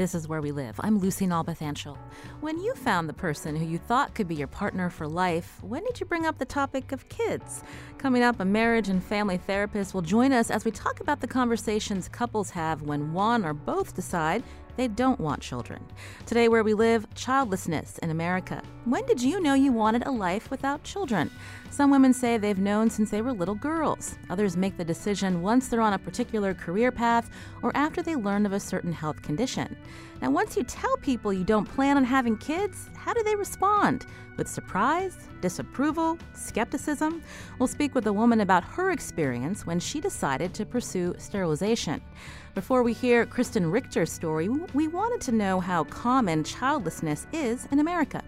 This is Where We Live. I'm Lucy Nalpathanchel. When you found the person who you thought could be your partner for life, when did you bring up the topic of kids? Coming up, a marriage and family therapist will join us as we talk about the conversations couples have when one or both decide they don't want children. Today, where we live, childlessness in America. When did you know you wanted a life without children? Some women say they've known since they were little girls. Others make the decision once they're on a particular career path or after they learn of a certain health condition. Now, once you tell people you don't plan on having kids, how do they respond? With surprise, disapproval, skepticism? We'll speak with a woman about her experience when she decided to pursue sterilization. Before we hear Kristen Richter's story, we wanted to know how common childlessness is in America.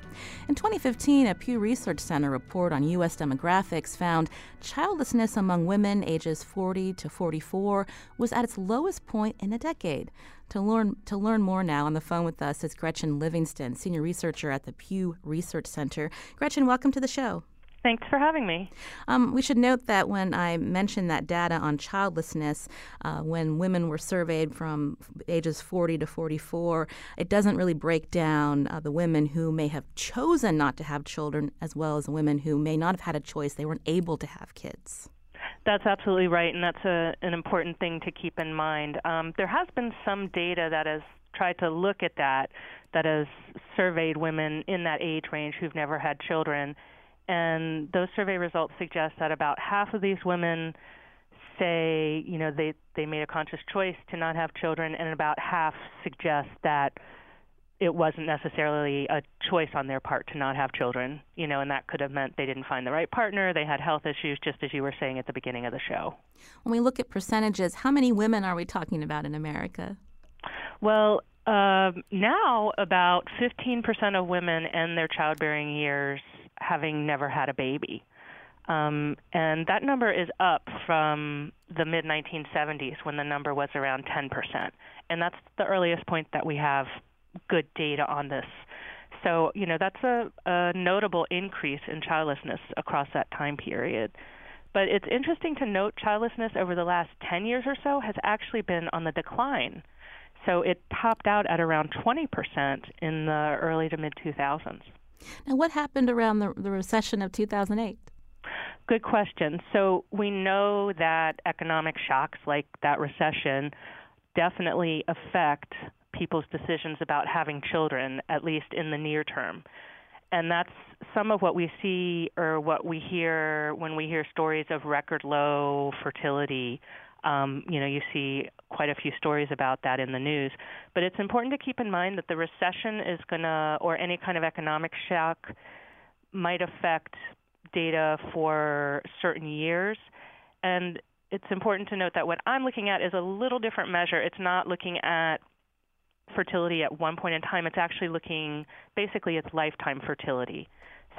In 2015, a Pew Research Center report on U.S. demographics found childlessness among women ages 40 to 44 was at its lowest point in a decade. To learn, to learn more now on the phone with us is Gretchen Livingston, senior researcher at the Pew Research Center. Gretchen, welcome to the show. Thanks for having me. Um, we should note that when I mentioned that data on childlessness, uh, when women were surveyed from ages 40 to 44, it doesn't really break down uh, the women who may have chosen not to have children as well as the women who may not have had a choice. They weren't able to have kids. That's absolutely right, and that's a, an important thing to keep in mind. Um, there has been some data that has tried to look at that, that has surveyed women in that age range who've never had children and those survey results suggest that about half of these women say, you know, they they made a conscious choice to not have children, and about half suggest that it wasn't necessarily a choice on their part to not have children, you know, and that could have meant they didn't find the right partner, they had health issues, just as you were saying at the beginning of the show. When we look at percentages, how many women are we talking about in America? Well, uh, now about 15% of women end their childbearing years having never had a baby. Um, and that number is up from the mid 1970s when the number was around 10%. And that's the earliest point that we have good data on this. So, you know, that's a, a notable increase in childlessness across that time period. But it's interesting to note childlessness over the last 10 years or so has actually been on the decline. So it topped out at around 20% in the early to mid 2000s. Now, what happened around the, the recession of 2008? Good question. So, we know that economic shocks like that recession definitely affect people's decisions about having children, at least in the near term. And that's some of what we see or what we hear when we hear stories of record low fertility um, you know, you see quite a few stories about that in the news. But it's important to keep in mind that the recession is going to, or any kind of economic shock, might affect data for certain years. And it's important to note that what I'm looking at is a little different measure. It's not looking at fertility at one point in time, it's actually looking basically it's lifetime fertility.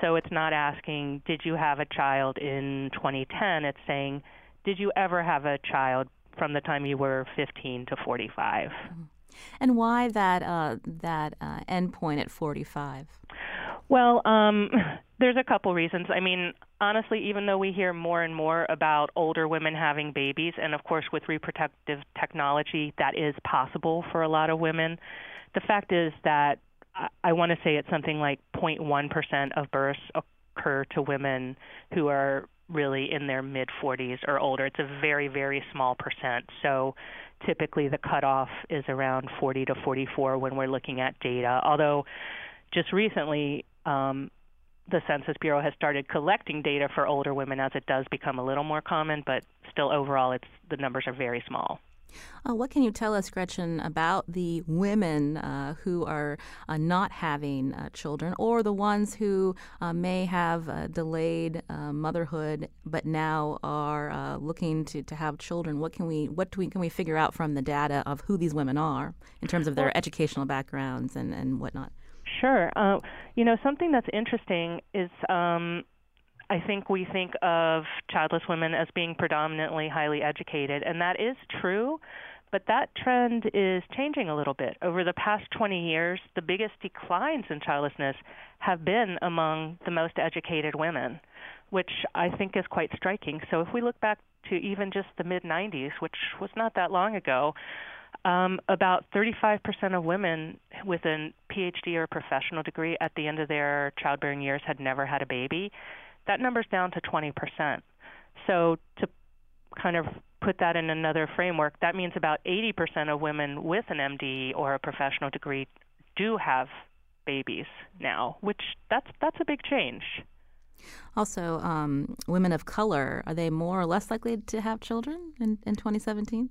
So it's not asking, did you have a child in 2010? It's saying, did you ever have a child from the time you were 15 to 45? Mm-hmm. And why that uh, that uh, endpoint at 45? Well, um, there's a couple reasons. I mean, honestly, even though we hear more and more about older women having babies, and of course, with reproductive technology, that is possible for a lot of women. The fact is that I, I want to say it's something like 0.1% of births occur to women who are really in their mid 40s or older. It's a very, very small percent. So typically the cutoff is around 40 to 44 when we're looking at data. Although just recently, um, the Census Bureau has started collecting data for older women as it does become a little more common, but still overall, it's the numbers are very small. Uh, what can you tell us, Gretchen, about the women uh, who are uh, not having uh, children, or the ones who uh, may have uh, delayed motherhood but now are looking to, to have children? What can we what do we can we figure out from the data of who these women are in terms of their educational backgrounds and, and whatnot? Sure. Uh, you know, something that's interesting is um, I think we think of childless women as being predominantly highly educated, and that is true. But that trend is changing a little bit. Over the past 20 years, the biggest declines in childlessness have been among the most educated women, which I think is quite striking. So if we look back to even just the mid 90s, which was not that long ago, um, about 35% of women with a PhD or professional degree at the end of their childbearing years had never had a baby. That number's down to 20%. So to kind of put that in another framework, that means about 80% of women with an MD or a professional degree do have babies now, which that's that's a big change. Also, um, women of color are they more or less likely to have children in, in 2017?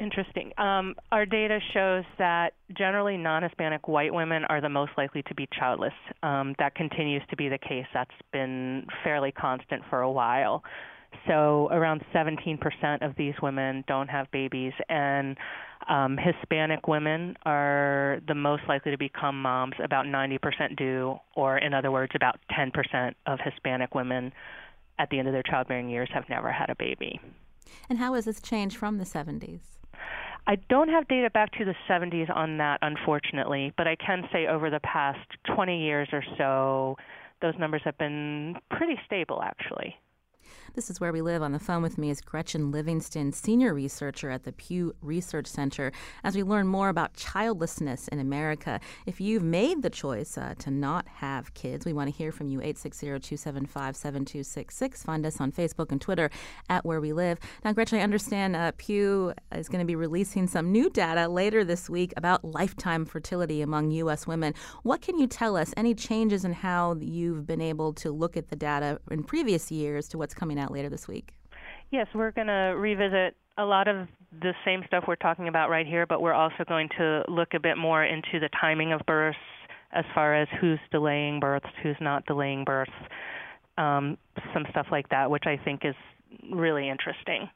Interesting. Um, our data shows that generally non Hispanic white women are the most likely to be childless. Um, that continues to be the case. That's been fairly constant for a while. So around 17% of these women don't have babies, and um, Hispanic women are the most likely to become moms. About 90% do, or in other words, about 10% of Hispanic women at the end of their childbearing years have never had a baby. And how has this changed from the 70s? I don't have data back to the 70s on that, unfortunately, but I can say over the past 20 years or so, those numbers have been pretty stable, actually. This is where we live. On the phone with me is Gretchen Livingston, senior researcher at the Pew Research Center, as we learn more about childlessness in America. If you've made the choice uh, to not have kids, we want to hear from you. 860-275-7266. Find us on Facebook and Twitter at Where We Live. Now, Gretchen, I understand uh, Pew is going to be releasing some new data later this week about lifetime fertility among U.S. women. What can you tell us? Any changes in how you've been able to look at the data in previous years to what's coming out? later this week. Yes, we're going to revisit a lot of the same stuff we're talking about right here, but we're also going to look a bit more into the timing of births as far as who's delaying births, who's not delaying births, um, some stuff like that, which I think is really interesting.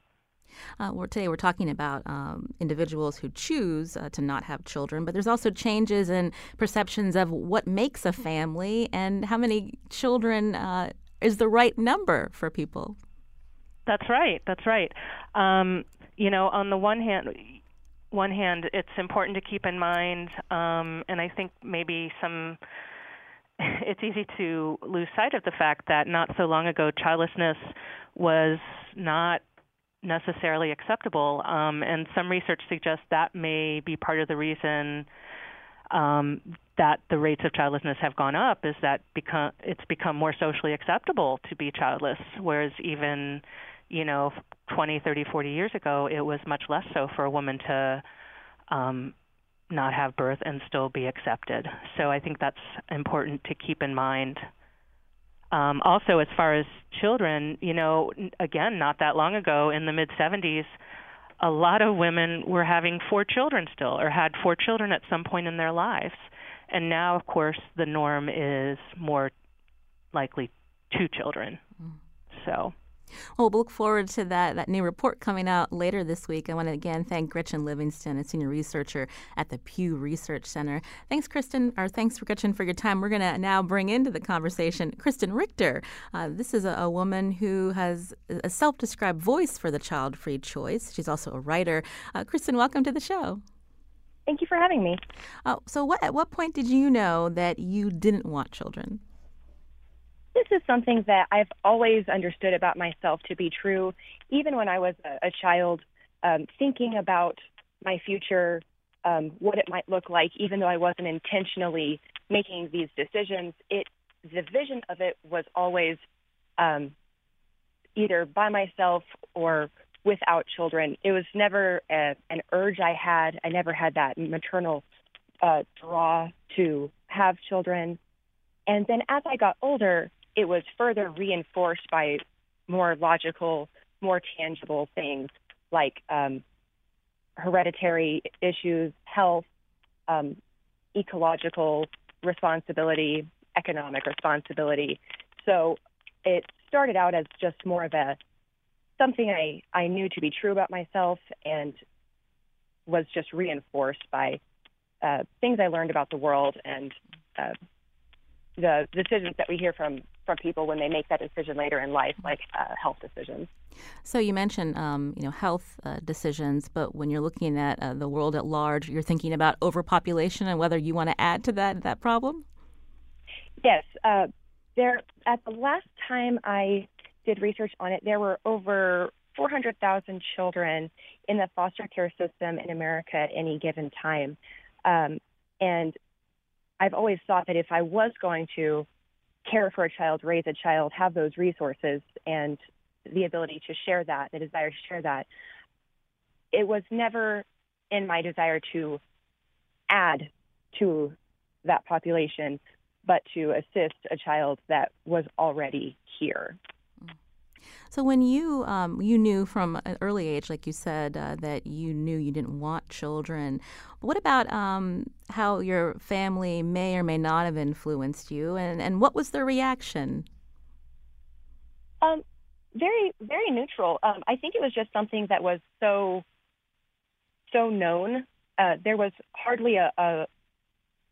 Uh, we're, today we're talking about um, individuals who choose uh, to not have children, but there's also changes in perceptions of what makes a family and how many children uh, is the right number for people. That's right. That's right. Um, you know, on the one hand, one hand, it's important to keep in mind, um, and I think maybe some. It's easy to lose sight of the fact that not so long ago, childlessness was not necessarily acceptable, um, and some research suggests that may be part of the reason um, that the rates of childlessness have gone up is that become it's become more socially acceptable to be childless, whereas even you know 20, 30, 40 years ago it was much less so for a woman to um, not have birth and still be accepted. So I think that's important to keep in mind. Um, also, as far as children, you know, again, not that long ago in the mid 70s a lot of women were having four children still or had four children at some point in their lives. And now, of course, the norm is more likely two children. So. Well, we'll look forward to that, that new report coming out later this week. I want to again thank Gretchen Livingston, a senior researcher at the Pew Research Center. Thanks, Kristen, or thanks, for Gretchen, for your time. We're going to now bring into the conversation Kristen Richter. Uh, this is a, a, woman who has a self described voice for the child free choice. She's also a writer. Uh, Kristen, welcome to the show. Thank you for having me. Uh, so, what, at what point did you know that you didn't want children? This is something that I've always understood about myself to be true, even when I was a, a child, um, thinking about my future, um, what it might look like, even though I wasn't intentionally making these decisions. It the vision of it was always um, either by myself or without children. It was never a, an urge I had. I never had that maternal uh, draw to have children. And then as I got older, it was further reinforced by more logical, more tangible things like um, hereditary issues, health, um, ecological responsibility, economic responsibility. So it started out as just more of a something I, I knew to be true about myself and was just reinforced by uh, things I learned about the world and uh, the decisions that we hear from from people when they make that decision later in life, like uh, health decisions. So you mentioned, um, you know, health uh, decisions, but when you're looking at uh, the world at large, you're thinking about overpopulation and whether you want to add to that that problem. Yes, uh, there. At the last time I did research on it, there were over 400,000 children in the foster care system in America at any given time, um, and I've always thought that if I was going to care for a child, raise a child, have those resources and the ability to share that, the desire to share that, it was never in my desire to add to that population, but to assist a child that was already here. So when you um, you knew from an early age, like you said, uh, that you knew you didn't want children. What about um, how your family may or may not have influenced you, and, and what was their reaction? Um, very very neutral. Um, I think it was just something that was so so known. Uh, there was hardly a, a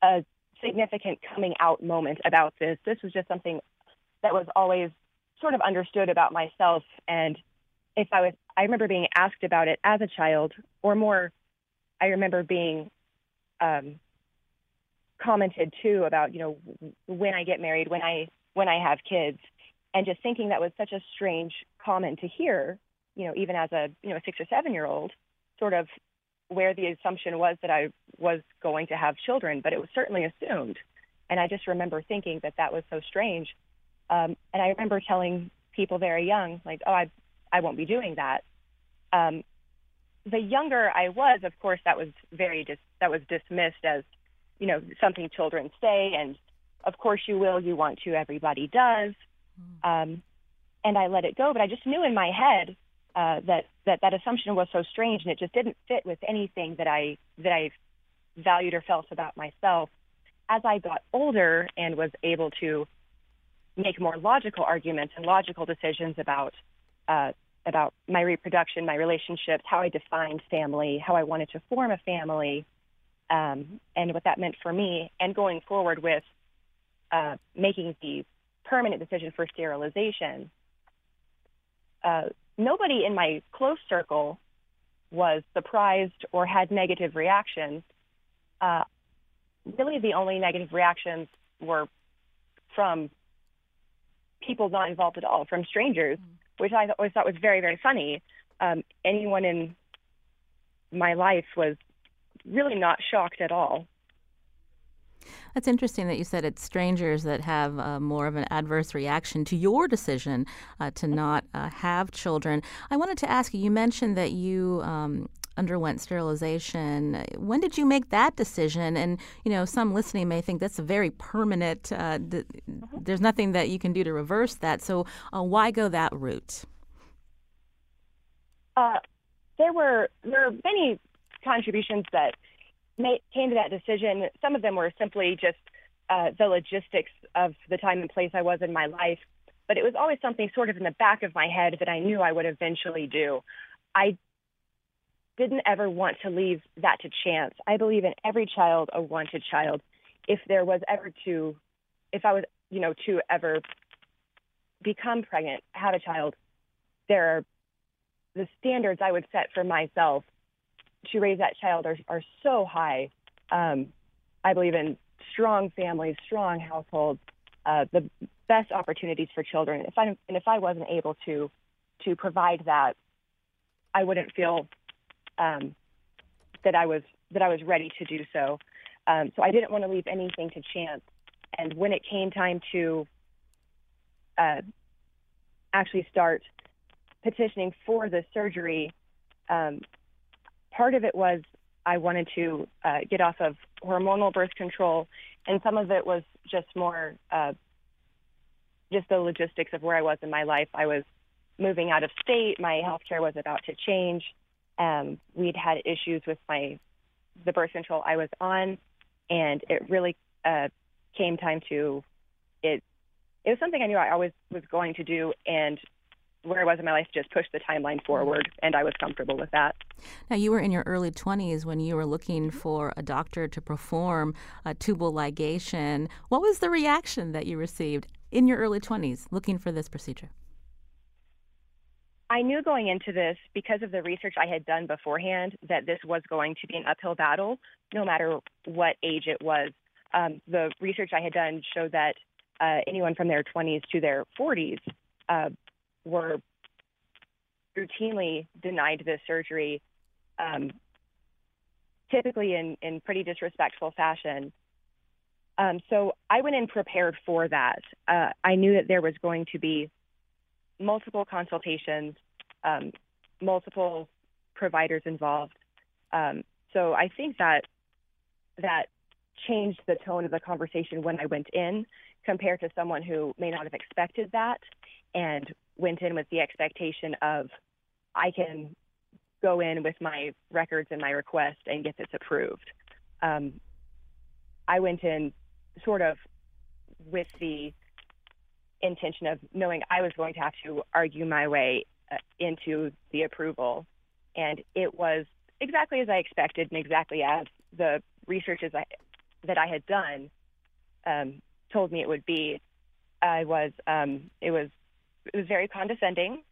a significant coming out moment about this. This was just something that was always sort of understood about myself. And if I was, I remember being asked about it as a child, or more, I remember being um, commented too about, you know, when I get married, when I when I have kids, and just thinking that was such a strange comment to hear, you know, even as a you know six or seven year old, sort of where the assumption was that I was going to have children, but it was certainly assumed. And I just remember thinking that that was so strange. Um, and I remember telling people very young, like, oh, I, I won't be doing that. Um, the younger I was, of course, that was very dis- that was dismissed as, you know, something children say, and of course you will, you want to, everybody does, um, and I let it go. But I just knew in my head uh, that that that assumption was so strange, and it just didn't fit with anything that I that I valued or felt about myself. As I got older and was able to make more logical arguments and logical decisions about uh, about my reproduction, my relationships, how I defined family, how I wanted to form a family, um, and what that meant for me, and going forward with uh, making the permanent decision for sterilization. Uh, nobody in my close circle was surprised or had negative reactions. Uh, really, the only negative reactions were from people not involved at all, from strangers, mm-hmm. which I always thought was very, very funny. Um, anyone in my life was really not shocked at all. That's interesting that you said it's strangers that have uh, more of an adverse reaction to your decision uh, to not uh, have children. I wanted to ask you, you mentioned that you um, underwent sterilization. When did you make that decision? And you know, some listening may think that's a very permanent. Uh, mm-hmm. there's nothing that you can do to reverse that. So uh, why go that route? Uh, there were there were many contributions that made, came to that decision. Some of them were simply just uh, the logistics of the time and place I was in my life, but it was always something sort of in the back of my head that I knew I would eventually do. I didn't ever want to leave that to chance. I believe in every child a wanted child. If there was ever to, if I was, you know, to ever become pregnant, have a child, there are the standards I would set for myself to raise that child are, are so high. Um, I believe in strong families, strong households, uh, the best opportunities for children. If I and if I wasn't able to to provide that, I wouldn't feel um, that I was that I was ready to do so. Um, so I didn't want to leave anything to chance. And when it came time to uh, actually start petitioning for the surgery, um, part of it was I wanted to uh, get off of hormonal birth control, and some of it was just more uh, just the logistics of where I was in my life. I was moving out of state. My health care was about to change. Um, we'd had issues with my the birth control I was on, and it really uh, came time to it. It was something I knew I always was going to do, and where I was in my life just pushed the timeline forward, and I was comfortable with that. Now, you were in your early 20s when you were looking for a doctor to perform a tubal ligation. What was the reaction that you received in your early 20s looking for this procedure? I knew going into this, because of the research I had done beforehand, that this was going to be an uphill battle, no matter what age it was. Um, the research I had done showed that uh, anyone from their 20s to their 40s uh, were routinely denied this surgery, um, typically in, in pretty disrespectful fashion. Um, so I went in prepared for that. Uh, I knew that there was going to be multiple consultations, um, multiple providers involved. Um, so I think that that changed the tone of the conversation when I went in compared to someone who may not have expected that and went in with the expectation of I can go in with my records and my request and get this approved. Um, I went in sort of with the intention of knowing I was going to have to argue my way uh, into the approval. And it was exactly as I expected and exactly as the researches I, that I had done um, told me it would be. I was, um, it was, it was very condescending.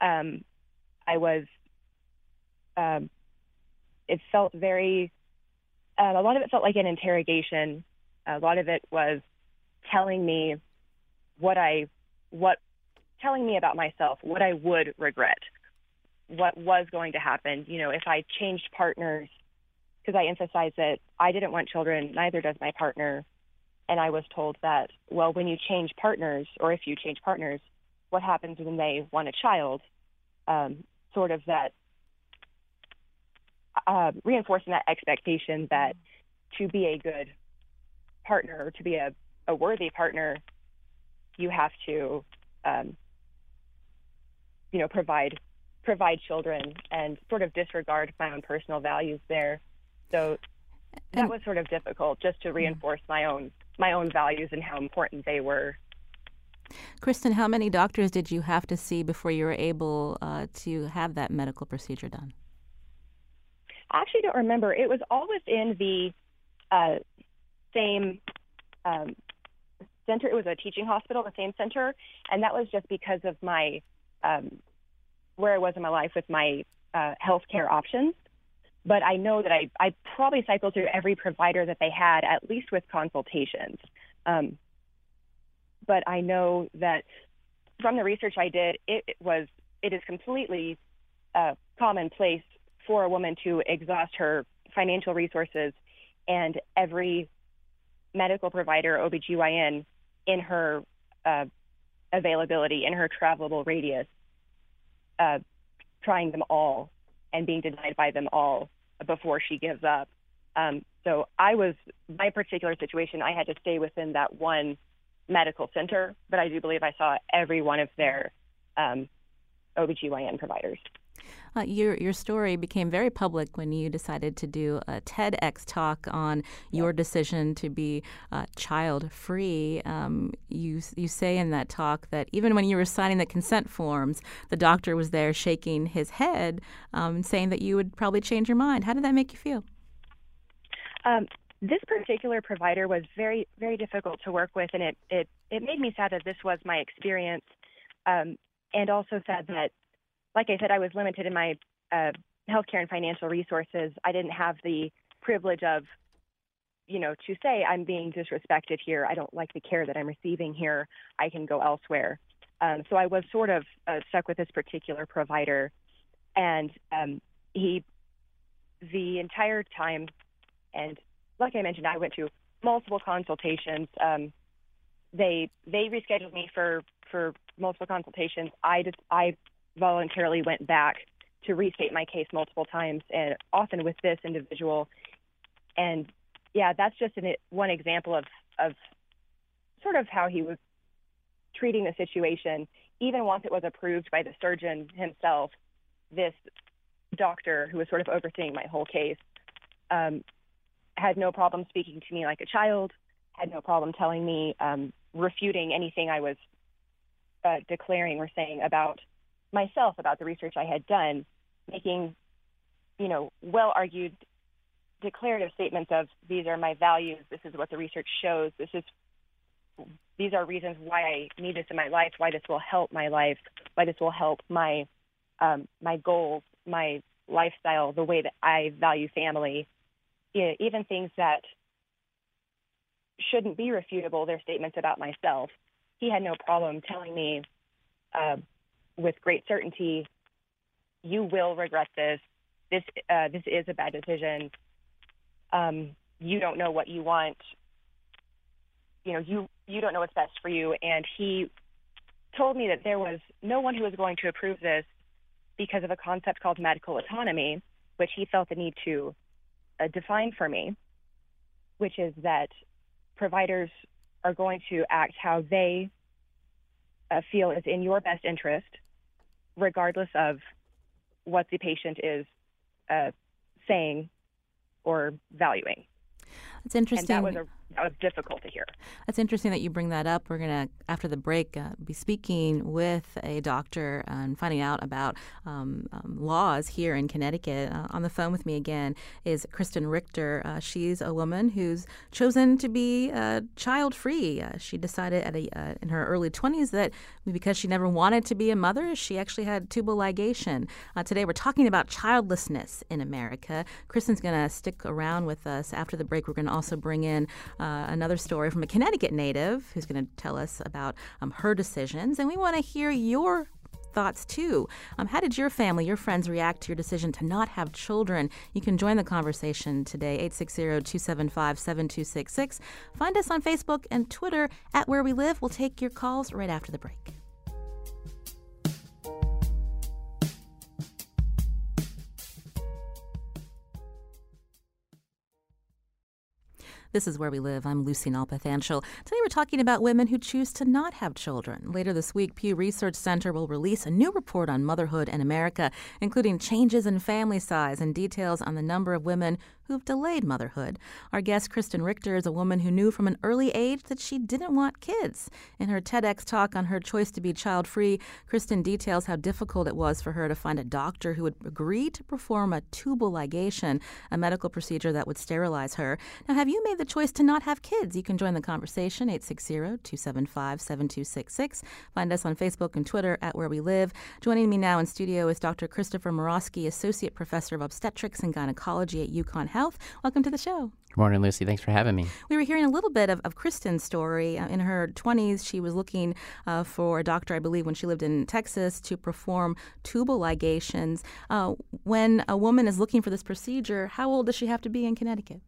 Um, I was, um, it felt very, uh, a lot of it felt like an interrogation. A lot of it was telling me what I what telling me about myself, what I would regret, what was going to happen. You know, if I changed partners, because I emphasize that I didn't want children, neither does my partner. And I was told that, well, when you change partners, or if you change partners, what happens when they want a child? Um, sort of that uh, reinforcing that expectation that to be a good partner, to be a, a worthy partner, you have to, um, you know, provide provide children and sort of disregard my own personal values there. So that and, was sort of difficult just to reinforce my own my own values and how important they were. Kristen, how many doctors did you have to see before you were able uh, to have that medical procedure done? I actually don't remember. It was all within the uh, same um, center. It was a teaching hospital, the same center, and that was just because of my um, where I was in my life with my uh, healthcare options. But I know that I, I probably cycled through every provider that they had, at least with consultations. Um, but I know that from the research I did, it, was it is completely uh, commonplace for a woman to exhaust her financial resources, and every medical provider, OBGYN, in her uh, availability, in her travelable radius, uh, trying them all and being denied by them all before she gives up. Um, so I was, my particular situation, I had to stay within that one medical center, but I do believe I saw every one of their um, OBGYN providers. Uh, your your story became very public when you decided to do a TEDx talk on your decision to be uh, child free. Um, you you say in that talk that even when you were signing the consent forms, the doctor was there shaking his head, um, saying that you would probably change your mind. How did that make you feel? Um, this particular provider was very very difficult to work with, and it it it made me sad that this was my experience, um, and also sad that like I said, I was limited in my uh, healthcare and financial resources. I didn't have the privilege of, you know, to say I'm being disrespected here. I don't like the care that I'm receiving here. I can go elsewhere. Um, so I was sort of uh, stuck with this particular provider, and um, he, the entire time, and like I mentioned, I went to multiple consultations. Um, they they rescheduled me for for multiple consultations. I just I voluntarily went back to restate my case multiple times, and often with this individual. And yeah, that's just an, one example of of sort of how he was treating the situation. Even once it was approved by the surgeon himself, this doctor who was sort of overseeing my whole case um, had no problem speaking to me like a child, had no problem telling me, um, refuting anything I was uh, declaring or saying about myself about the research I had done, making, you know, well argued declarative statements of these are my values, this is what the research shows, this is these are reasons why I need this in my life, why this will help my life, why this will help my um, my goals, my lifestyle, the way that I value family, even things that shouldn't be refutable. They're statements about myself. He had no problem telling me uh, with great certainty, "You will regret this. This uh, this is a bad decision. Um, you don't know what you want. You know you you don't know what's best for you." And he told me that there was no one who was going to approve this because of a concept called medical autonomy, which he felt the need to uh, define for me, which is that providers are going to act how they uh, feel is in your best interest, regardless of what the patient is uh, saying or valuing. That's interesting. And that was a that was difficult to hear. That's interesting that you bring that up. We're going to, after the break, uh, be speaking with a doctor and finding out about um, um, laws here in Connecticut. Uh, on the phone with me again is Kristen Richter. Uh, she's a woman who's chosen to be uh, child free. Uh, she decided at a, in her early 20s that because she never wanted to be a mother, she actually had tubal ligation. today, we're talking about childlessness in America. Kristen's going to stick around with us after the break. We're going to also bring in uh, another story from a Connecticut native who's going to tell us about um, her decisions. And we want to hear your thoughts too. Um, how did your family, your friends react to your decision to not have children? You can join the conversation today, 860 275 7266. Find us on Facebook and Twitter at Where We Live. We'll take your calls right after the break. This is Where We Live. I'm Lucy Nalpathanchel. Today we're talking about women who choose to not have children. Later this week, Pew Research Center will release a new report on motherhood in America, including changes in family size and details on the number of women who've delayed motherhood. Our guest, Kristen Richter, is a woman who knew from an early age that she didn't want kids. In her TEDx talk on her choice to be child free, Kristen details how difficult it was for her to find a doctor who would agree to perform a tubal ligation, a medical procedure that would sterilize her. Now, have you made the choice to not have kids? You can join the conversation 860 275 7266. Find us on Facebook and Twitter at Where We Live. Joining me now in studio is Dr. Christopher Morosky, Associate Professor of Obstetrics and Gynecology at UConn Health. Welcome to the show. Good morning, Lucy. Thanks for having me. We were hearing a little bit of, of Kristen's story. Uh, in her 20s, she was looking uh, for a doctor, I believe, when she lived in Texas to perform tubal ligations. Uh, when a woman is looking for this procedure, how old does she have to be in Connecticut?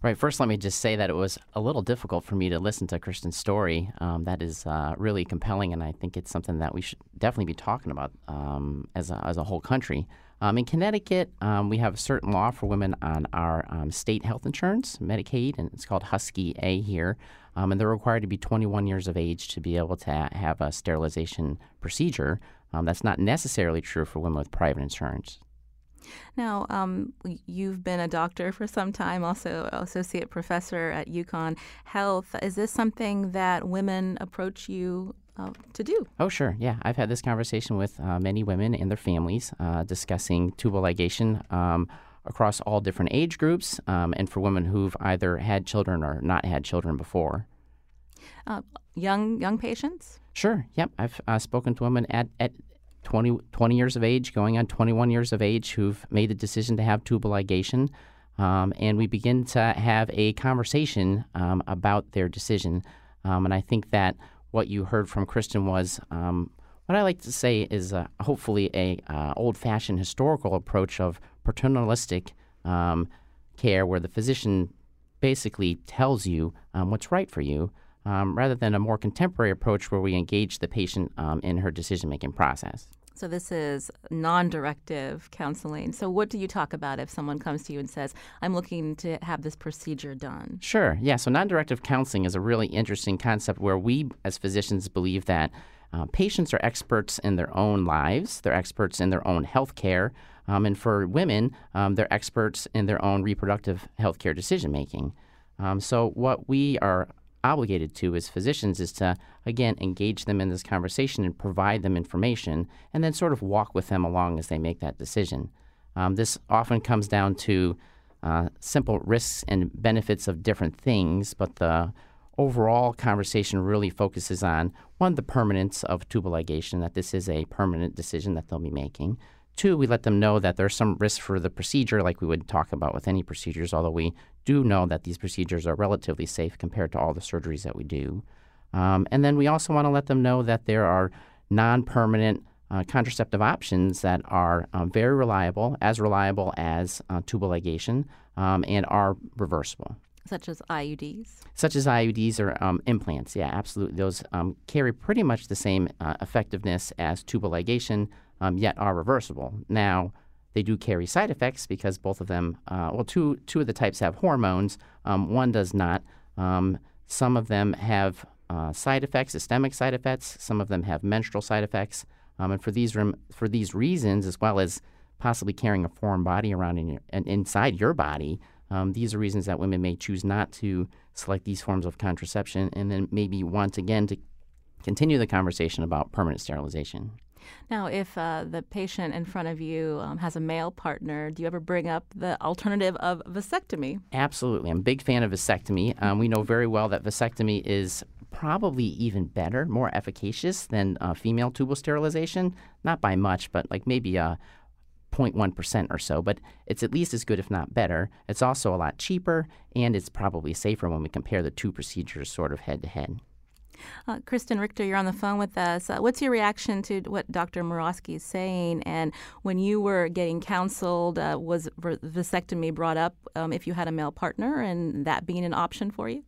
Right. First, let me just say that it was a little difficult for me to listen to Kristen's story. Um, that is uh, really compelling, and I think it's something that we should definitely be talking about um, as, a, as a whole country. Um, in Connecticut, um, we have a certain law for women on our um, state health insurance, Medicaid, and it's called Husky A here. Um, and they're required to be 21 years of age to be able to have a sterilization procedure. Um, that's not necessarily true for women with private insurance. Now, um, you've been a doctor for some time, also associate professor at UConn Health. Is this something that women approach you uh, to do. Oh, sure. Yeah. I've had this conversation with uh, many women and their families uh, discussing tubal ligation um, across all different age groups um, and for women who've either had children or not had children before. Uh, young young patients? Sure. Yep. I've uh, spoken to women at, at 20, 20 years of age, going on 21 years of age, who've made the decision to have tubal ligation. Um, and we begin to have a conversation um, about their decision. Um, and I think that what you heard from Kristen was um, what I like to say is uh, hopefully a uh, old-fashioned historical approach of paternalistic um, care, where the physician basically tells you um, what's right for you, um, rather than a more contemporary approach where we engage the patient um, in her decision-making process. So this is non-directive counseling. So what do you talk about if someone comes to you and says, "I'm looking to have this procedure done"? Sure. Yeah. So non-directive counseling is a really interesting concept where we, as physicians, believe that uh, patients are experts in their own lives. They're experts in their own health care. Um, and for women, um, they're experts in their own reproductive health care decision making. Um, so what we are obligated to as physicians is to, again, engage them in this conversation and provide them information and then sort of walk with them along as they make that decision. Um, this often comes down to uh, simple risks and benefits of different things, but the overall conversation really focuses on one, the permanence of tubal ligation, that this is a permanent decision that they'll be making. Two, we let them know that there's some risk for the procedure, like we would talk about with any procedures, although we do know that these procedures are relatively safe compared to all the surgeries that we do. Um, and then we also want to let them know that there are non permanent uh, contraceptive options that are um, very reliable, as reliable as uh, tubal ligation, um, and are reversible. Such as IUDs? Such as IUDs or um, implants, yeah, absolutely. Those um, carry pretty much the same uh, effectiveness as tubal ligation, um, yet are reversible. Now, they do carry side effects because both of them, uh, well, two, two of the types have hormones, um, one does not. Um, some of them have uh, side effects, systemic side effects, some of them have menstrual side effects. Um, and for these, rem- for these reasons, as well as possibly carrying a foreign body around in your, inside your body, um, these are reasons that women may choose not to select these forms of contraception and then maybe want again to continue the conversation about permanent sterilization. Now, if uh, the patient in front of you um, has a male partner, do you ever bring up the alternative of vasectomy? Absolutely. I'm a big fan of vasectomy. Um, we know very well that vasectomy is probably even better, more efficacious than uh, female tubal sterilization. Not by much, but like maybe a 0.1% or so, but it's at least as good, if not better. It's also a lot cheaper, and it's probably safer when we compare the two procedures sort of head to head. Uh, Kristen Richter, you're on the phone with us. Uh, what's your reaction to what Dr. Morosky is saying? And when you were getting counseled, uh, was vasectomy brought up um, if you had a male partner and that being an option for you?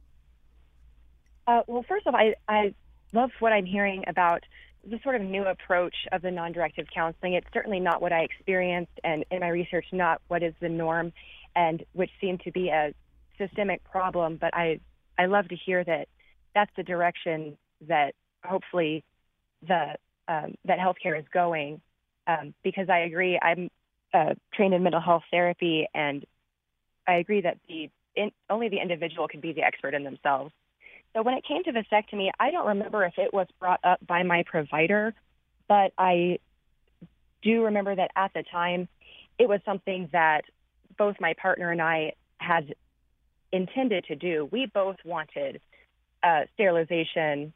Uh, well, first off, I, I love what I'm hearing about the sort of new approach of the non-directive counseling. It's certainly not what I experienced, and in my research, not what is the norm, and which seemed to be a systemic problem. But I, I love to hear that that's the direction that hopefully the um, that healthcare is going. Um, because I agree, I'm uh, trained in mental health therapy, and I agree that the in, only the individual can be the expert in themselves. So when it came to vasectomy, I don't remember if it was brought up by my provider, but I do remember that at the time it was something that both my partner and I had intended to do. We both wanted uh, sterilization,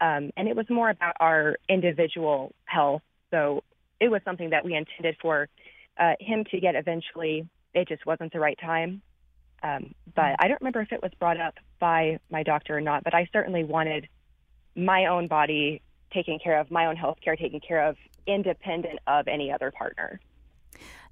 um, and it was more about our individual health. So it was something that we intended for uh, him to get eventually. It just wasn't the right time. Um, but I don't remember if it was brought up by my doctor or not, but I certainly wanted my own body taken care of, my own health care taken care of, independent of any other partner.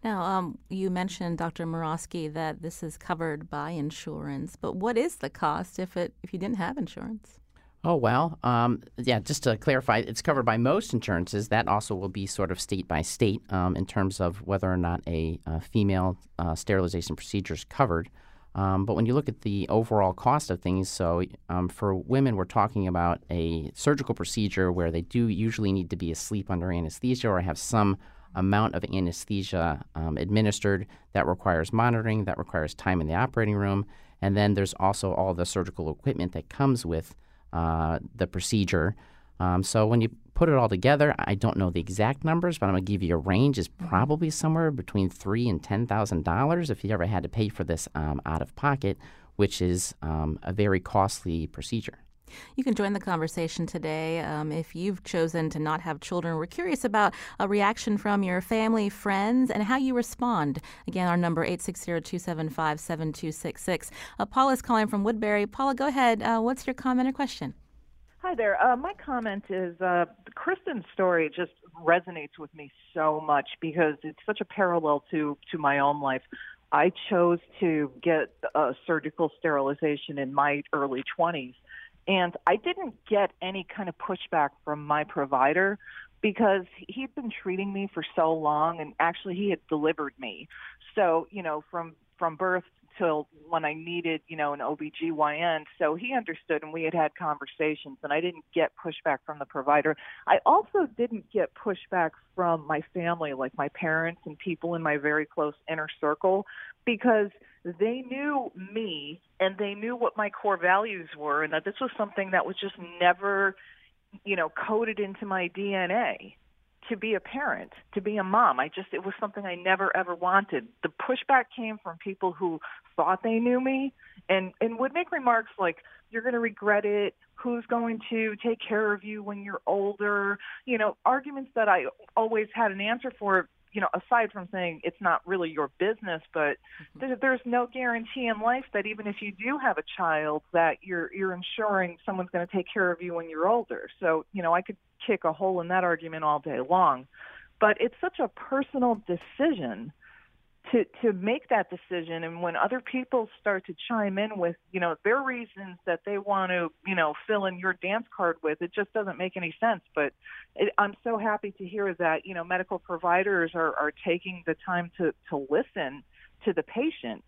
Now, um, you mentioned, Dr. Morosky, that this is covered by insurance, but what is the cost if it if you didn't have insurance? Oh well, um, yeah. Just to clarify, it's covered by most insurances. That also will be sort of state by state um, in terms of whether or not a, a female uh, sterilization procedure is covered. Um, but when you look at the overall cost of things, so um, for women, we're talking about a surgical procedure where they do usually need to be asleep under anesthesia or have some amount of anesthesia um, administered that requires monitoring, that requires time in the operating room. And then there's also all the surgical equipment that comes with uh, the procedure. Um, so when you put it all together, I don't know the exact numbers, but I'm going to give you a range. is probably somewhere between three and ten thousand dollars if you ever had to pay for this um, out of pocket, which is um, a very costly procedure. You can join the conversation today um, if you've chosen to not have children. We're curious about a reaction from your family, friends, and how you respond. Again, our number 860-275-7266. Uh, Paula is calling from Woodbury. Paula, go ahead. Uh, what's your comment or question? Hi there. Uh, my comment is uh, Kristen's story just resonates with me so much because it's such a parallel to to my own life. I chose to get a surgical sterilization in my early 20s, and I didn't get any kind of pushback from my provider because he'd been treating me for so long, and actually he had delivered me. So you know, from from birth till when I needed, you know, an OBGYN. So he understood and we had had conversations and I didn't get pushback from the provider. I also didn't get pushback from my family, like my parents and people in my very close inner circle, because they knew me and they knew what my core values were and that this was something that was just never you know coded into my DNA to be a parent, to be a mom. I just it was something I never ever wanted. The pushback came from people who thought they knew me and and would make remarks like you're going to regret it. Who's going to take care of you when you're older? You know, arguments that I always had an answer for you know, aside from saying it's not really your business, but mm-hmm. there's no guarantee in life that even if you do have a child, that you're you're ensuring someone's going to take care of you when you're older. So, you know, I could kick a hole in that argument all day long, but it's such a personal decision to to make that decision. And when other people start to chime in with you know their reasons that they want to you know fill in your dance card with it just doesn't make any sense. But it, i'm so happy to hear that you know medical providers are are taking the time to to listen to the patient.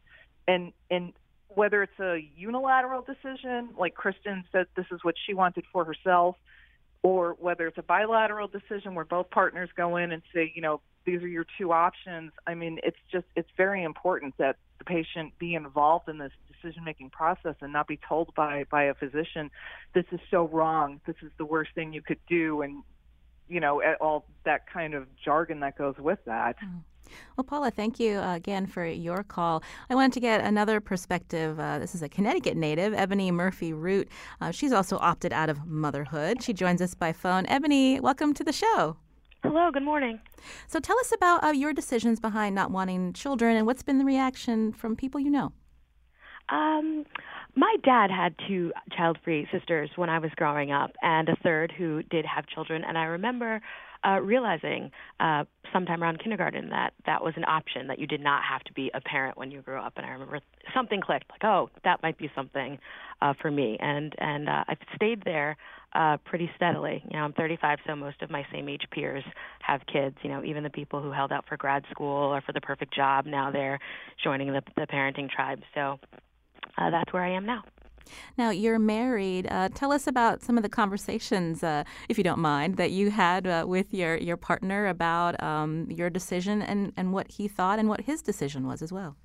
And and whether it's a unilateral decision like kristen said this is what she wanted for herself or whether it's a bilateral decision where both partners go in and say, you know, these are your two options. I mean, it's just it's very important that the patient be involved in this decision making process and not be told by by a physician, this is so wrong. This is the worst thing you could do, and you know, all that kind of jargon that goes with that. Mm. Well, Paula, thank you uh, again for your call. I wanted to get another perspective. Uh, this is a Connecticut native, Ebony Murphy Root. Uh, she's also opted out of motherhood. She joins us by phone. Ebony, welcome to the show. Hello, good morning. So tell us about uh, your decisions behind not wanting children and what's been the reaction from people you know. Um, my dad had two child free sisters when I was growing up, and a third who did have children. And I remember uh, realizing uh, sometime around kindergarten that that was an option that you did not have to be a parent when you grew up. And I remember something clicked, like, oh, that might be something uh, for me. And and uh, I've stayed there uh, pretty steadily. You know, I'm 35, so most of my same age peers have kids. You know, even the people who held out for grad school or for the perfect job, now they're joining the, the parenting tribe. So uh, that's where I am now. Now, you're married. Uh, tell us about some of the conversations, uh, if you don't mind, that you had uh, with your, your partner about um, your decision and, and what he thought and what his decision was as well.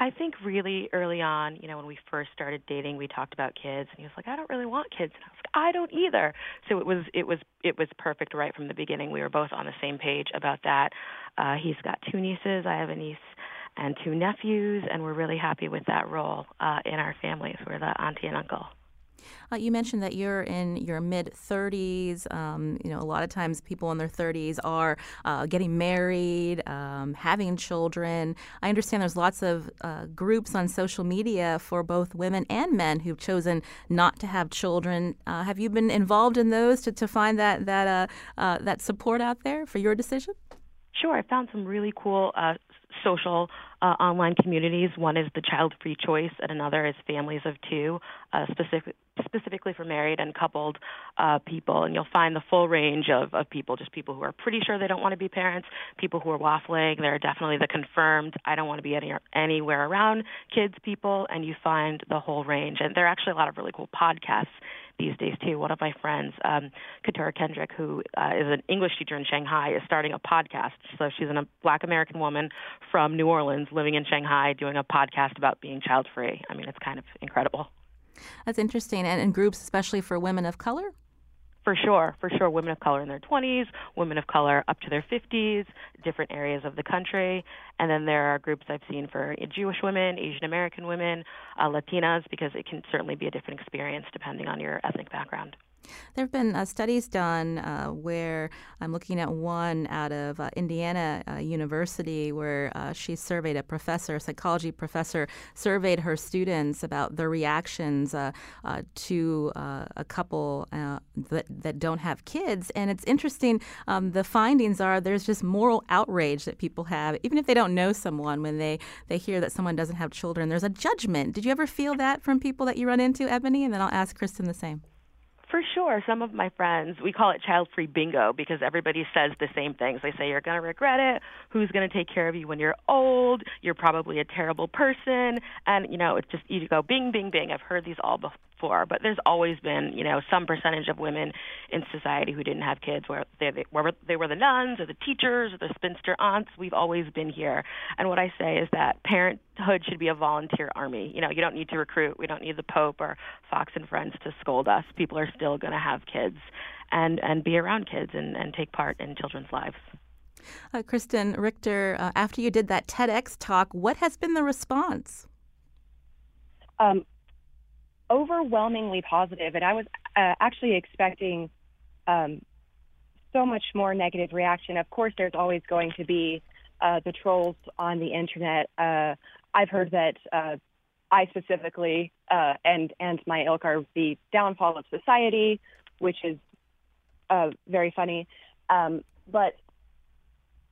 I think really early on, you know, when we first started dating, we talked about kids, and he was like, "I don't really want kids," and I was like, "I don't either." So it was it was it was perfect right from the beginning. We were both on the same page about that. Uh, he's got two nieces. I have a niece and two nephews, and we're really happy with that role uh, in our families. We're the auntie and uncle. Uh, you mentioned that you're in your mid 30s. Um, you know, a lot of times people in their 30s are uh, getting married, um, having children. I understand there's lots of uh, groups on social media for both women and men who've chosen not to have children. Uh, have you been involved in those to, to find that that uh, uh, that support out there for your decision? Sure, I found some really cool uh, social uh, online communities. One is the Child Free Choice, and another is Families of Two, uh, specific, specifically for married and coupled uh, people. And you'll find the full range of, of people, just people who are pretty sure they don't want to be parents, people who are waffling. There are definitely the confirmed, I don't want to be any, anywhere around kids people, and you find the whole range. And there are actually a lot of really cool podcasts these days too. One of my friends, um, Katura Kendrick, who uh, is an English teacher in Shanghai, is starting a podcast. So she's a Black American woman from New Orleans, living in Shanghai, doing a podcast about being child free. I mean, it's kind of incredible. That's interesting, and in groups, especially for women of color. For sure, for sure. Women of color in their 20s, women of color up to their 50s, different areas of the country. And then there are groups I've seen for Jewish women, Asian American women, uh, Latinas, because it can certainly be a different experience depending on your ethnic background. There have been uh, studies done uh, where I'm looking at one out of uh, Indiana uh, University where uh, she surveyed a professor, a psychology professor, surveyed her students about their reactions uh, to a couple that, that don't have kids. And it's interesting, um, the findings are there's just moral outrage that people have, even if they don't know someone, when they, they hear that someone doesn't have children. There's a judgment. Did you ever feel that from people that you run into, Ebony? And then I'll ask Kristen the same. For sure. Some of my friends, we call it child free bingo because everybody says the same things. They say, You're going to regret it. Who's going to take care of you when you're old? You're probably a terrible person. And, you know, it's just, you go bing, bing, bing. I've heard these all for. But there's always been, you know, some percentage of women in society who didn't have kids, where they, they, where they were the nuns or the teachers or the spinster aunts. We've always been here. And what I say is that parenthood should be a volunteer army. You know, you don't need to recruit. We don't need the Pope or Fox and Friends to scold us. People are still going to have kids and, and be around kids and, and take part in children's lives. Uh, Kristen Richter, uh, after you did that TEDx talk, what has been the response? Um, overwhelmingly positive, and I was uh, actually expecting um, so much more negative reaction. Of course, there's always going to be uh, the trolls on the internet. Uh, I've heard that uh, I specifically uh, and and my ilk are the downfall of society, which is uh, very funny. Um, but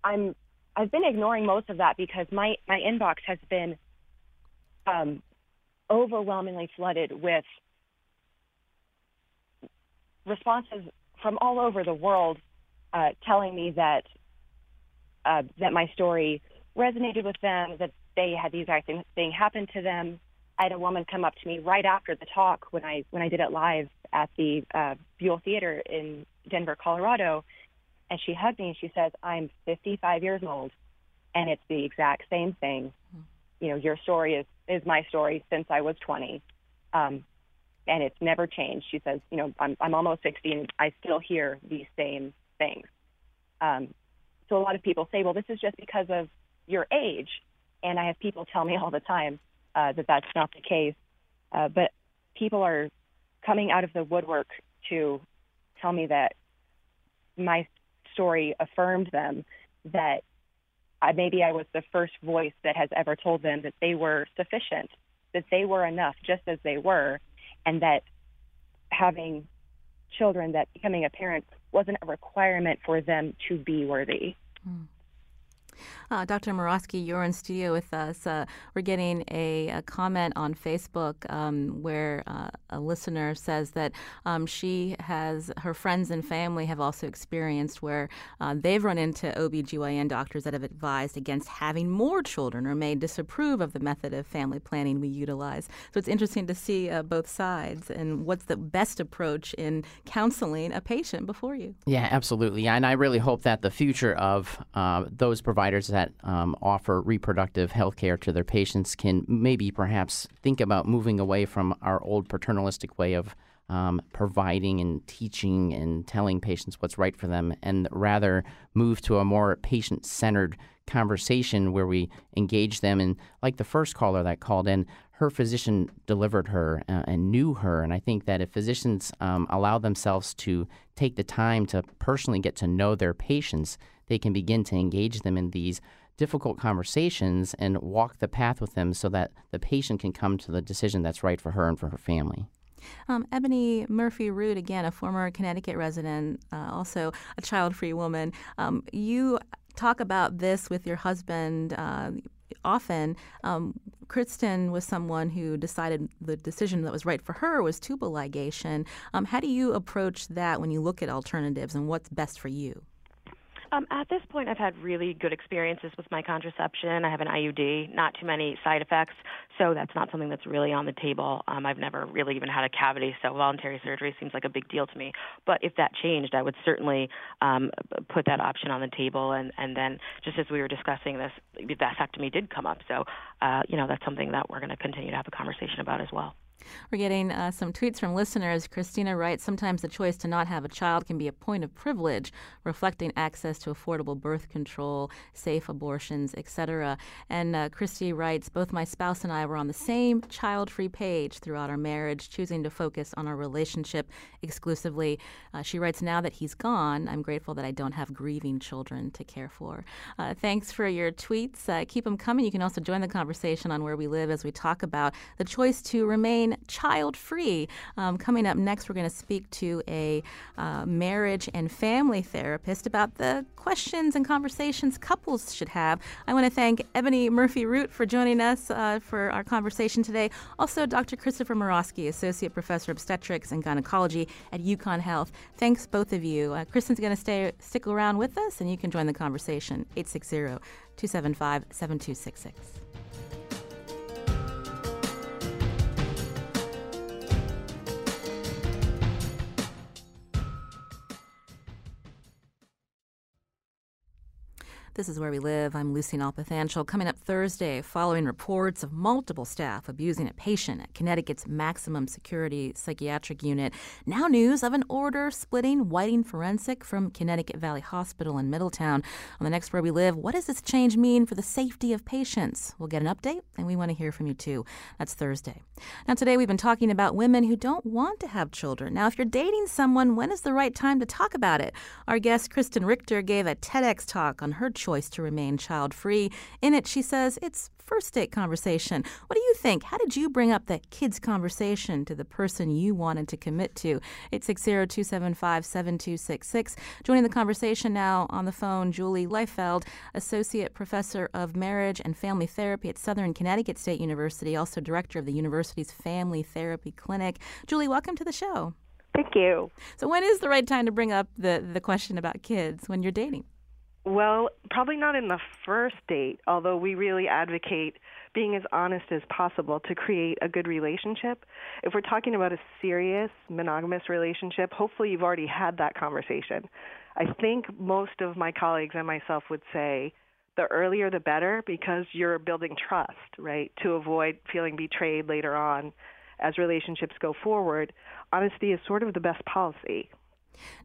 I'm I've been ignoring most of that because my my inbox has been um, overwhelmingly flooded with responses from all over the world uh, telling me that uh, that my story resonated with them, that they had the exact same thing happen to them. I had a woman come up to me right after the talk when I when I did it live at the uh, Buell Theater in Denver, Colorado, and she hugged me and she says, "I'm 55 years old, and it's the exact same thing. Mm-hmm. You know, your story is is my story since I was 20, um, and it's never changed." She says, "You know, I'm I'm almost 60, and I still hear these same things." Um, so a lot of people say, "Well, this is just because of your age," and I have people tell me all the time uh, that that's not the case. Uh, but people are coming out of the woodwork to tell me that my story affirmed them that I, maybe I was the first voice that has ever told them that they were sufficient, that they were enough just as they were, and that having children, that becoming a parent wasn't a requirement for them to be worthy. Mm. Uh, Dr. Morosky, you're in studio with us. Uh, we're getting a, a, comment on Facebook um, where uh, a listener says that um, she has, her friends and family have also experienced where uh, they've run into OBGYN doctors that have advised against having more children or may disapprove of the method of family planning we utilize. So it's interesting to see uh, both sides and what's the best approach in counseling a patient before you. Yeah, absolutely. And I really hope that the future of uh, those providers that um, offer reproductive health care to their patients can maybe perhaps think about moving away from our old paternalistic way of um, providing and teaching and telling patients what's right for them, and rather move to a more patient centered conversation where we engage them. And like the first caller that called in, her physician delivered her uh, and knew her. And I think that if physicians um, allow themselves to take the time to personally get to know their patients, they can begin to engage them in these difficult conversations and walk the path with them so that the patient can come to the decision that's right for her and for her family. Um, Ebony Murphy Root, again, a former Connecticut resident, uh, also a child free woman. Um, you talk about this with your husband uh, often. Um, Kristen was someone who decided the decision that was right for her was tubal ligation. Um, how do you approach that when you look at alternatives and what's best for you? Um, at this point, I've had really good experiences with my contraception. I have an IUD, not too many side effects, so that's not something that's really on the table. Um, I've never really even had a cavity, so voluntary surgery seems like a big deal to me. But if that changed, I would certainly um, put that option on the table. And, and then, just as we were discussing this, vasectomy did come up. So, uh, you know, that's something that we're going to continue to have a conversation about as well. We're getting uh, some tweets from listeners. Christina writes Sometimes the choice to not have a child can be a point of privilege, reflecting access to affordable birth control, safe abortions, etc. And uh, Christy writes Both my spouse and I were on the same child free page throughout our marriage, choosing to focus on our relationship exclusively. Uh, she writes Now that he's gone, I'm grateful that I don't have grieving children to care for. Uh, thanks for your tweets. Uh, keep them coming. You can also join the conversation on Where We Live as we talk about the choice to remain child free. Um, coming up next, we're going to speak to a uh, marriage and family therapist about the questions and conversations couples should have. I want to thank Ebony Murphy Root for joining us uh, for our conversation today. Also, Dr. Christopher Morosky, Associate Professor of Obstetrics and Gynecology at UConn Health. Thanks, both of you. Uh, Kristen's going to stay stick around with us, and you can join the conversation. 860 275 7266. This is Where We Live. I'm Lucy Nalpathanchel. Coming up Thursday, following reports of multiple staff abusing a patient at Connecticut's maximum security psychiatric unit. Now, news of an order splitting Whiting Forensic from Connecticut Valley Hospital in Middletown. On the next Where We Live, what does this change mean for the safety of patients? We'll get an update, and we want to hear from you too. That's Thursday. Now, today we've been talking about women who don't want to have children. Now, if you're dating someone, when is the right time to talk about it? Our guest, Kristen Richter, gave a TEDx talk on her choice to remain child free. In it, she says it's first date conversation. What do you think? How did you bring up the kids conversation to the person you wanted to commit to? 860-275-7266. Joining the conversation now on the phone, Julie Liefeld, Associate Professor of Marriage and Family Therapy at Southern Connecticut State University, also Director of the university's Family Therapy Clinic. Julie, welcome to the show. Thank you. So when is the right time to bring up the, the question about kids when you're dating? Well, probably not in the first date, although we really advocate being as honest as possible to create a good relationship. If we're talking about a serious monogamous relationship, hopefully you've already had that conversation. I think most of my colleagues and myself would say the earlier the better because you're building trust, right? To avoid feeling betrayed later on as relationships go forward. Honesty is sort of the best policy.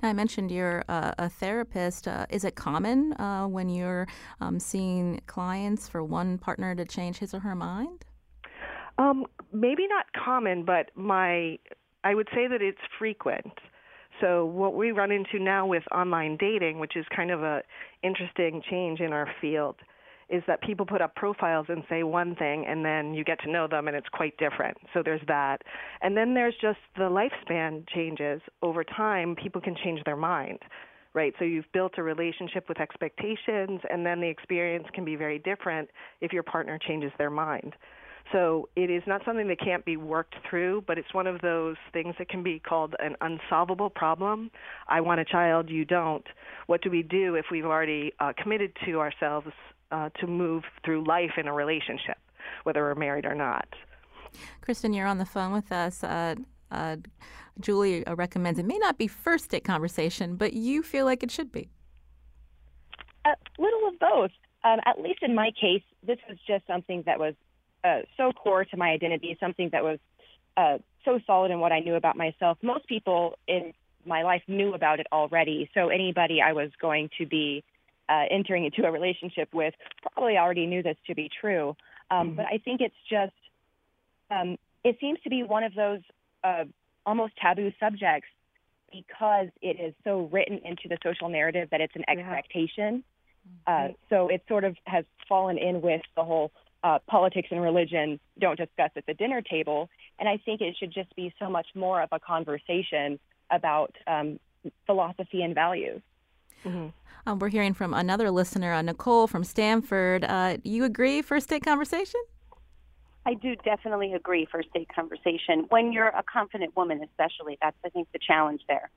Now, I mentioned you're a therapist. Uh, is it common uh, when you're um, seeing clients for one partner to change his or her mind? Um, maybe not common, but my I would say that it's frequent. So what we run into now with online dating, which is kind of a interesting change in our field, is that people put up profiles and say one thing and then you get to know them and it's quite different. So there's that. And then there's just the lifespan changes over time, people can change their mind. Right, so you've built a relationship with expectations, and then the experience can be very different if your partner changes their mind. So it is not something that can't be worked through, but it's one of those things that can be called an unsolvable problem. I want a child, you don't. What do we do if we've already uh, committed to ourselves uh, to move through life in a relationship, whether we're married or not. Kristen, you're on the phone with us. Uh, uh, Julie uh, recommends it may not be first date conversation, but you feel like it should be. A little of both. Um, at least in my case, this was just something that was uh, so core to my identity, something that was uh, so solid in what I knew about myself. Most people in my life knew about it already, so anybody I was going to be uh, entering into a relationship with probably already knew this to be true. Um, mm-hmm. But I think it's just, um, it seems to be one of those uh, almost taboo subjects because it is so written into the social narrative that it's an expectation. Mm-hmm. Uh, so it sort of has fallen in with the whole uh, politics and religion don't discuss at the dinner table. And I think it should just be so much more of a conversation about um, philosophy and values. Mm-hmm. Um, we're hearing from another listener, uh, Nicole from Stamford. Uh, you agree, first date conversation? I do definitely agree, first date conversation. When you're a confident woman, especially, that's, I think, the challenge there.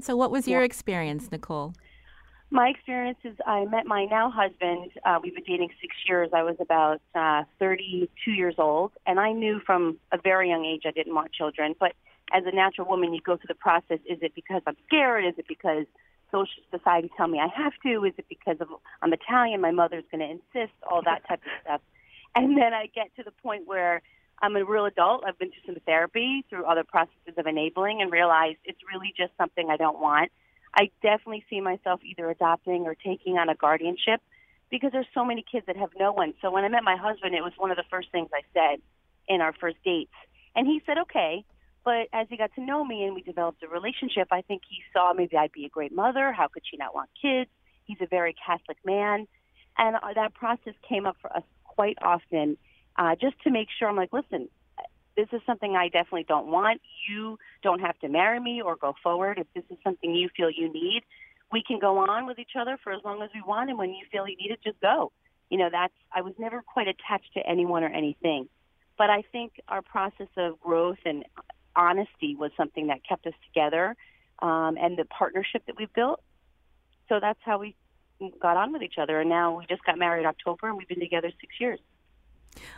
So, what was your yeah. experience, Nicole? My experience is I met my now husband. Uh, we've been dating six years. I was about uh, 32 years old, and I knew from a very young age I didn't want children. But as a natural woman, you go through the process. Is it because I'm scared? Is it because social society tell me I have to? Is it because of I'm Italian, my mother's going to insist, all that type of stuff. And then I get to the point where I'm a real adult. I've been through some therapy, through other processes of enabling, and realize it's really just something I don't want. I definitely see myself either adopting or taking on a guardianship because there's so many kids that have no one. So when I met my husband, it was one of the first things I said in our first dates. And he said, okay, but as he got to know me and we developed a relationship, I think he saw maybe I'd be a great mother. How could she not want kids? He's a very Catholic man. And uh, that process came up for us quite often uh, just to make sure I'm like, listen, this is something I definitely don't want. You don't have to marry me or go forward. If this is something you feel you need, we can go on with each other for as long as we want. And when you feel you need it, just go. You know, that's, I was never quite attached to anyone or anything. But I think our process of growth and honesty was something that kept us together um, and the partnership that we built. So that's how we got on with each other. And now we just got married October and we've been together six years.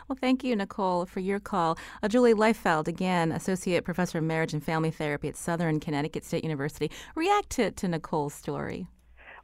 Well, thank you, Nicole, for your call. Uh, Julie Liefeld, again, Associate Professor of Marriage and Family Therapy at Southern Connecticut State University. React to, to Nicole's story.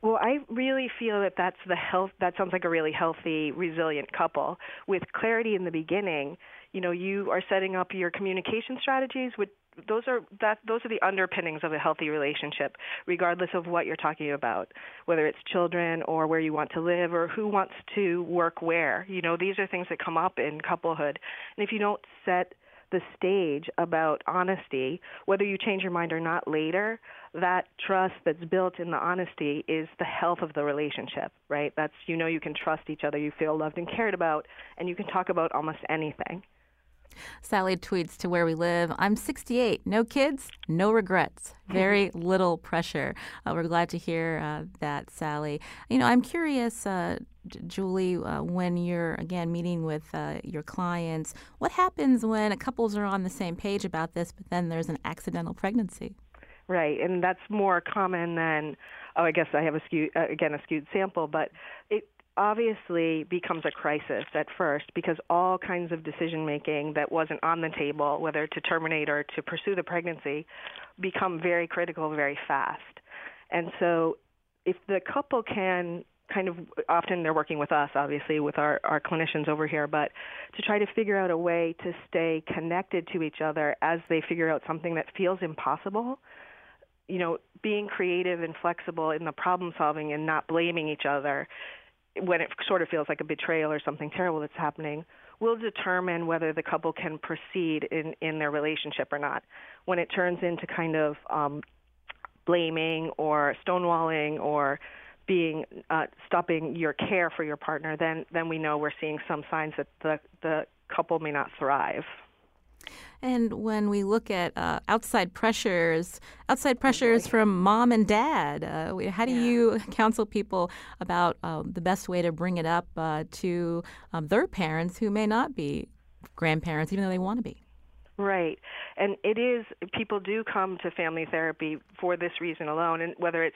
Well, I really feel that that's the health. That sounds like a really healthy, resilient couple with clarity in the beginning. You know, you are setting up your communication strategies with those are that those are the underpinnings of a healthy relationship regardless of what you're talking about whether it's children or where you want to live or who wants to work where you know these are things that come up in couplehood and if you don't set the stage about honesty, whether you change your mind or not later, that trust that's built in the honesty is the health of the relationship, right? That's you know you can trust each other, you feel loved and cared about, and you can talk about almost anything. Sally tweets to where we live I'm 68, no kids, no regrets, very little pressure. Uh, we're glad to hear uh, that, Sally. You know, I'm curious, uh, Julie, uh, when you're again meeting with uh, your clients, what happens when couples are on the same page about this, but then there's an accidental pregnancy? Right, and that's more common than oh, I guess I have a skewed uh, again a skewed sample, but it obviously becomes a crisis at first because all kinds of decision making that wasn't on the table, whether to terminate or to pursue the pregnancy, become very critical very fast. And so if the couple can kind of often they're working with us obviously with our our clinicians over here but to try to figure out a way to stay connected to each other as they figure out something that feels impossible you know being creative and flexible in the problem solving and not blaming each other when it sort of feels like a betrayal or something terrible that's happening, will determine whether the couple can proceed in, in their relationship or not. When it turns into kind of um, blaming or stonewalling or being uh, stopping your care for your partner, then then we know we're seeing some signs that the the couple may not thrive. And when we look at uh, outside pressures, outside pressures from mom and dad, uh, how do yeah. you counsel people about uh, the best way to bring it up uh, to um, their parents who may not be grandparents, even though they want to be? Right. And it is, people do come to family therapy for this reason alone, and whether it's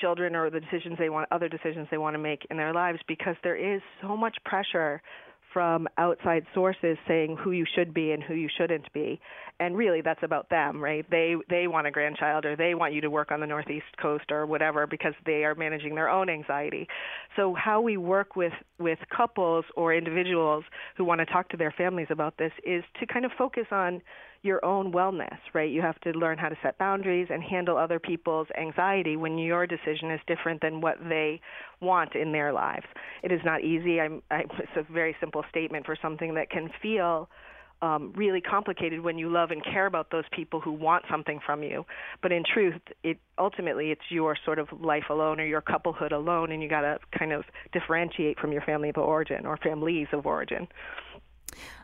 children or the decisions they want, other decisions they want to make in their lives, because there is so much pressure from outside sources saying who you should be and who you shouldn't be. And really that's about them right? They they want a grandchild or they want you to work on the northeast coast or whatever because they are managing their own anxiety. So how we work with with couples or individuals who want to talk to their families about this is to kind of focus on your own wellness, right? You have to learn how to set boundaries and handle other people's anxiety when your decision is different than what they want in their lives. It is not easy. I'm, I, it's a very simple statement for something that can feel um, really complicated when you love and care about those people who want something from you. But in truth, it ultimately it's your sort of life alone or your couplehood alone, and you got to kind of differentiate from your family of origin or families of origin.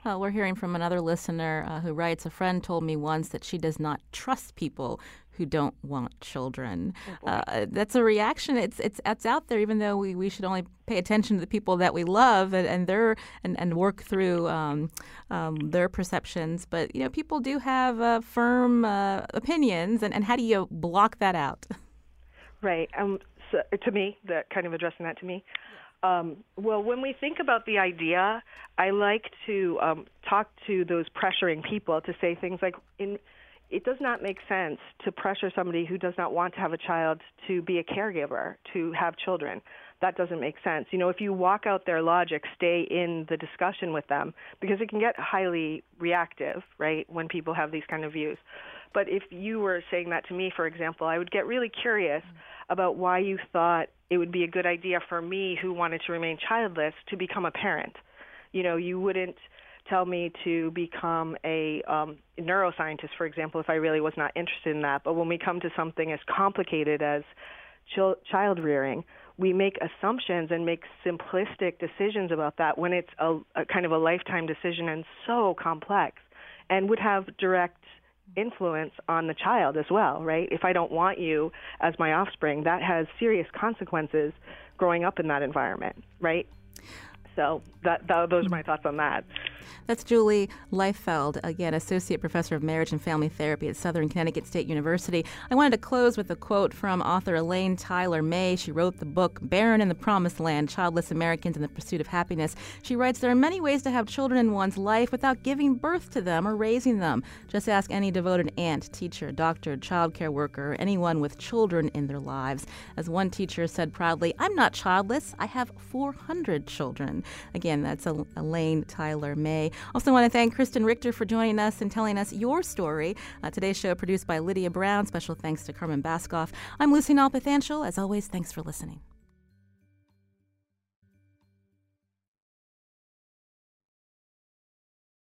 Uh, we're hearing from another listener uh, who writes A friend told me once that she does not trust people who don't want children. Oh uh, that's a reaction. It's, it's it's out there, even though we, we should only pay attention to the people that we love and, and their and, and work through um, um, their perceptions. But you know, people do have uh, firm uh, opinions, and, and how do you block that out? Right. Um. So, to me, that kind of addressing that to me. Um, well, when we think about the idea, I like to um, talk to those pressuring people to say things like, in, it does not make sense to pressure somebody who does not want to have a child to be a caregiver, to have children. That doesn't make sense. You know, if you walk out their logic, stay in the discussion with them, because it can get highly reactive, right, when people have these kind of views. But if you were saying that to me, for example, I would get really curious about why you thought it would be a good idea for me who wanted to remain childless to become a parent. You know, you wouldn't tell me to become a um, neuroscientist, for example, if I really was not interested in that. But when we come to something as complicated as ch- child rearing, we make assumptions and make simplistic decisions about that when it's a, a kind of a lifetime decision and so complex and would have direct influence on the child as well, right? If I don't want you as my offspring, that has serious consequences growing up in that environment, right? So that, that those are my thoughts on that. That's Julie Liefeld, again, Associate Professor of Marriage and Family Therapy at Southern Connecticut State University. I wanted to close with a quote from author Elaine Tyler May. She wrote the book Barren in the Promised Land Childless Americans in the Pursuit of Happiness. She writes There are many ways to have children in one's life without giving birth to them or raising them. Just ask any devoted aunt, teacher, doctor, child care worker, anyone with children in their lives. As one teacher said proudly, I'm not childless, I have 400 children. Again, that's Elaine Tyler May. Also, want to thank Kristen Richter for joining us and telling us your story. Uh, today's show produced by Lydia Brown. Special thanks to Carmen Baskauf. I'm Lucy Nalpathanchel. As always, thanks for listening.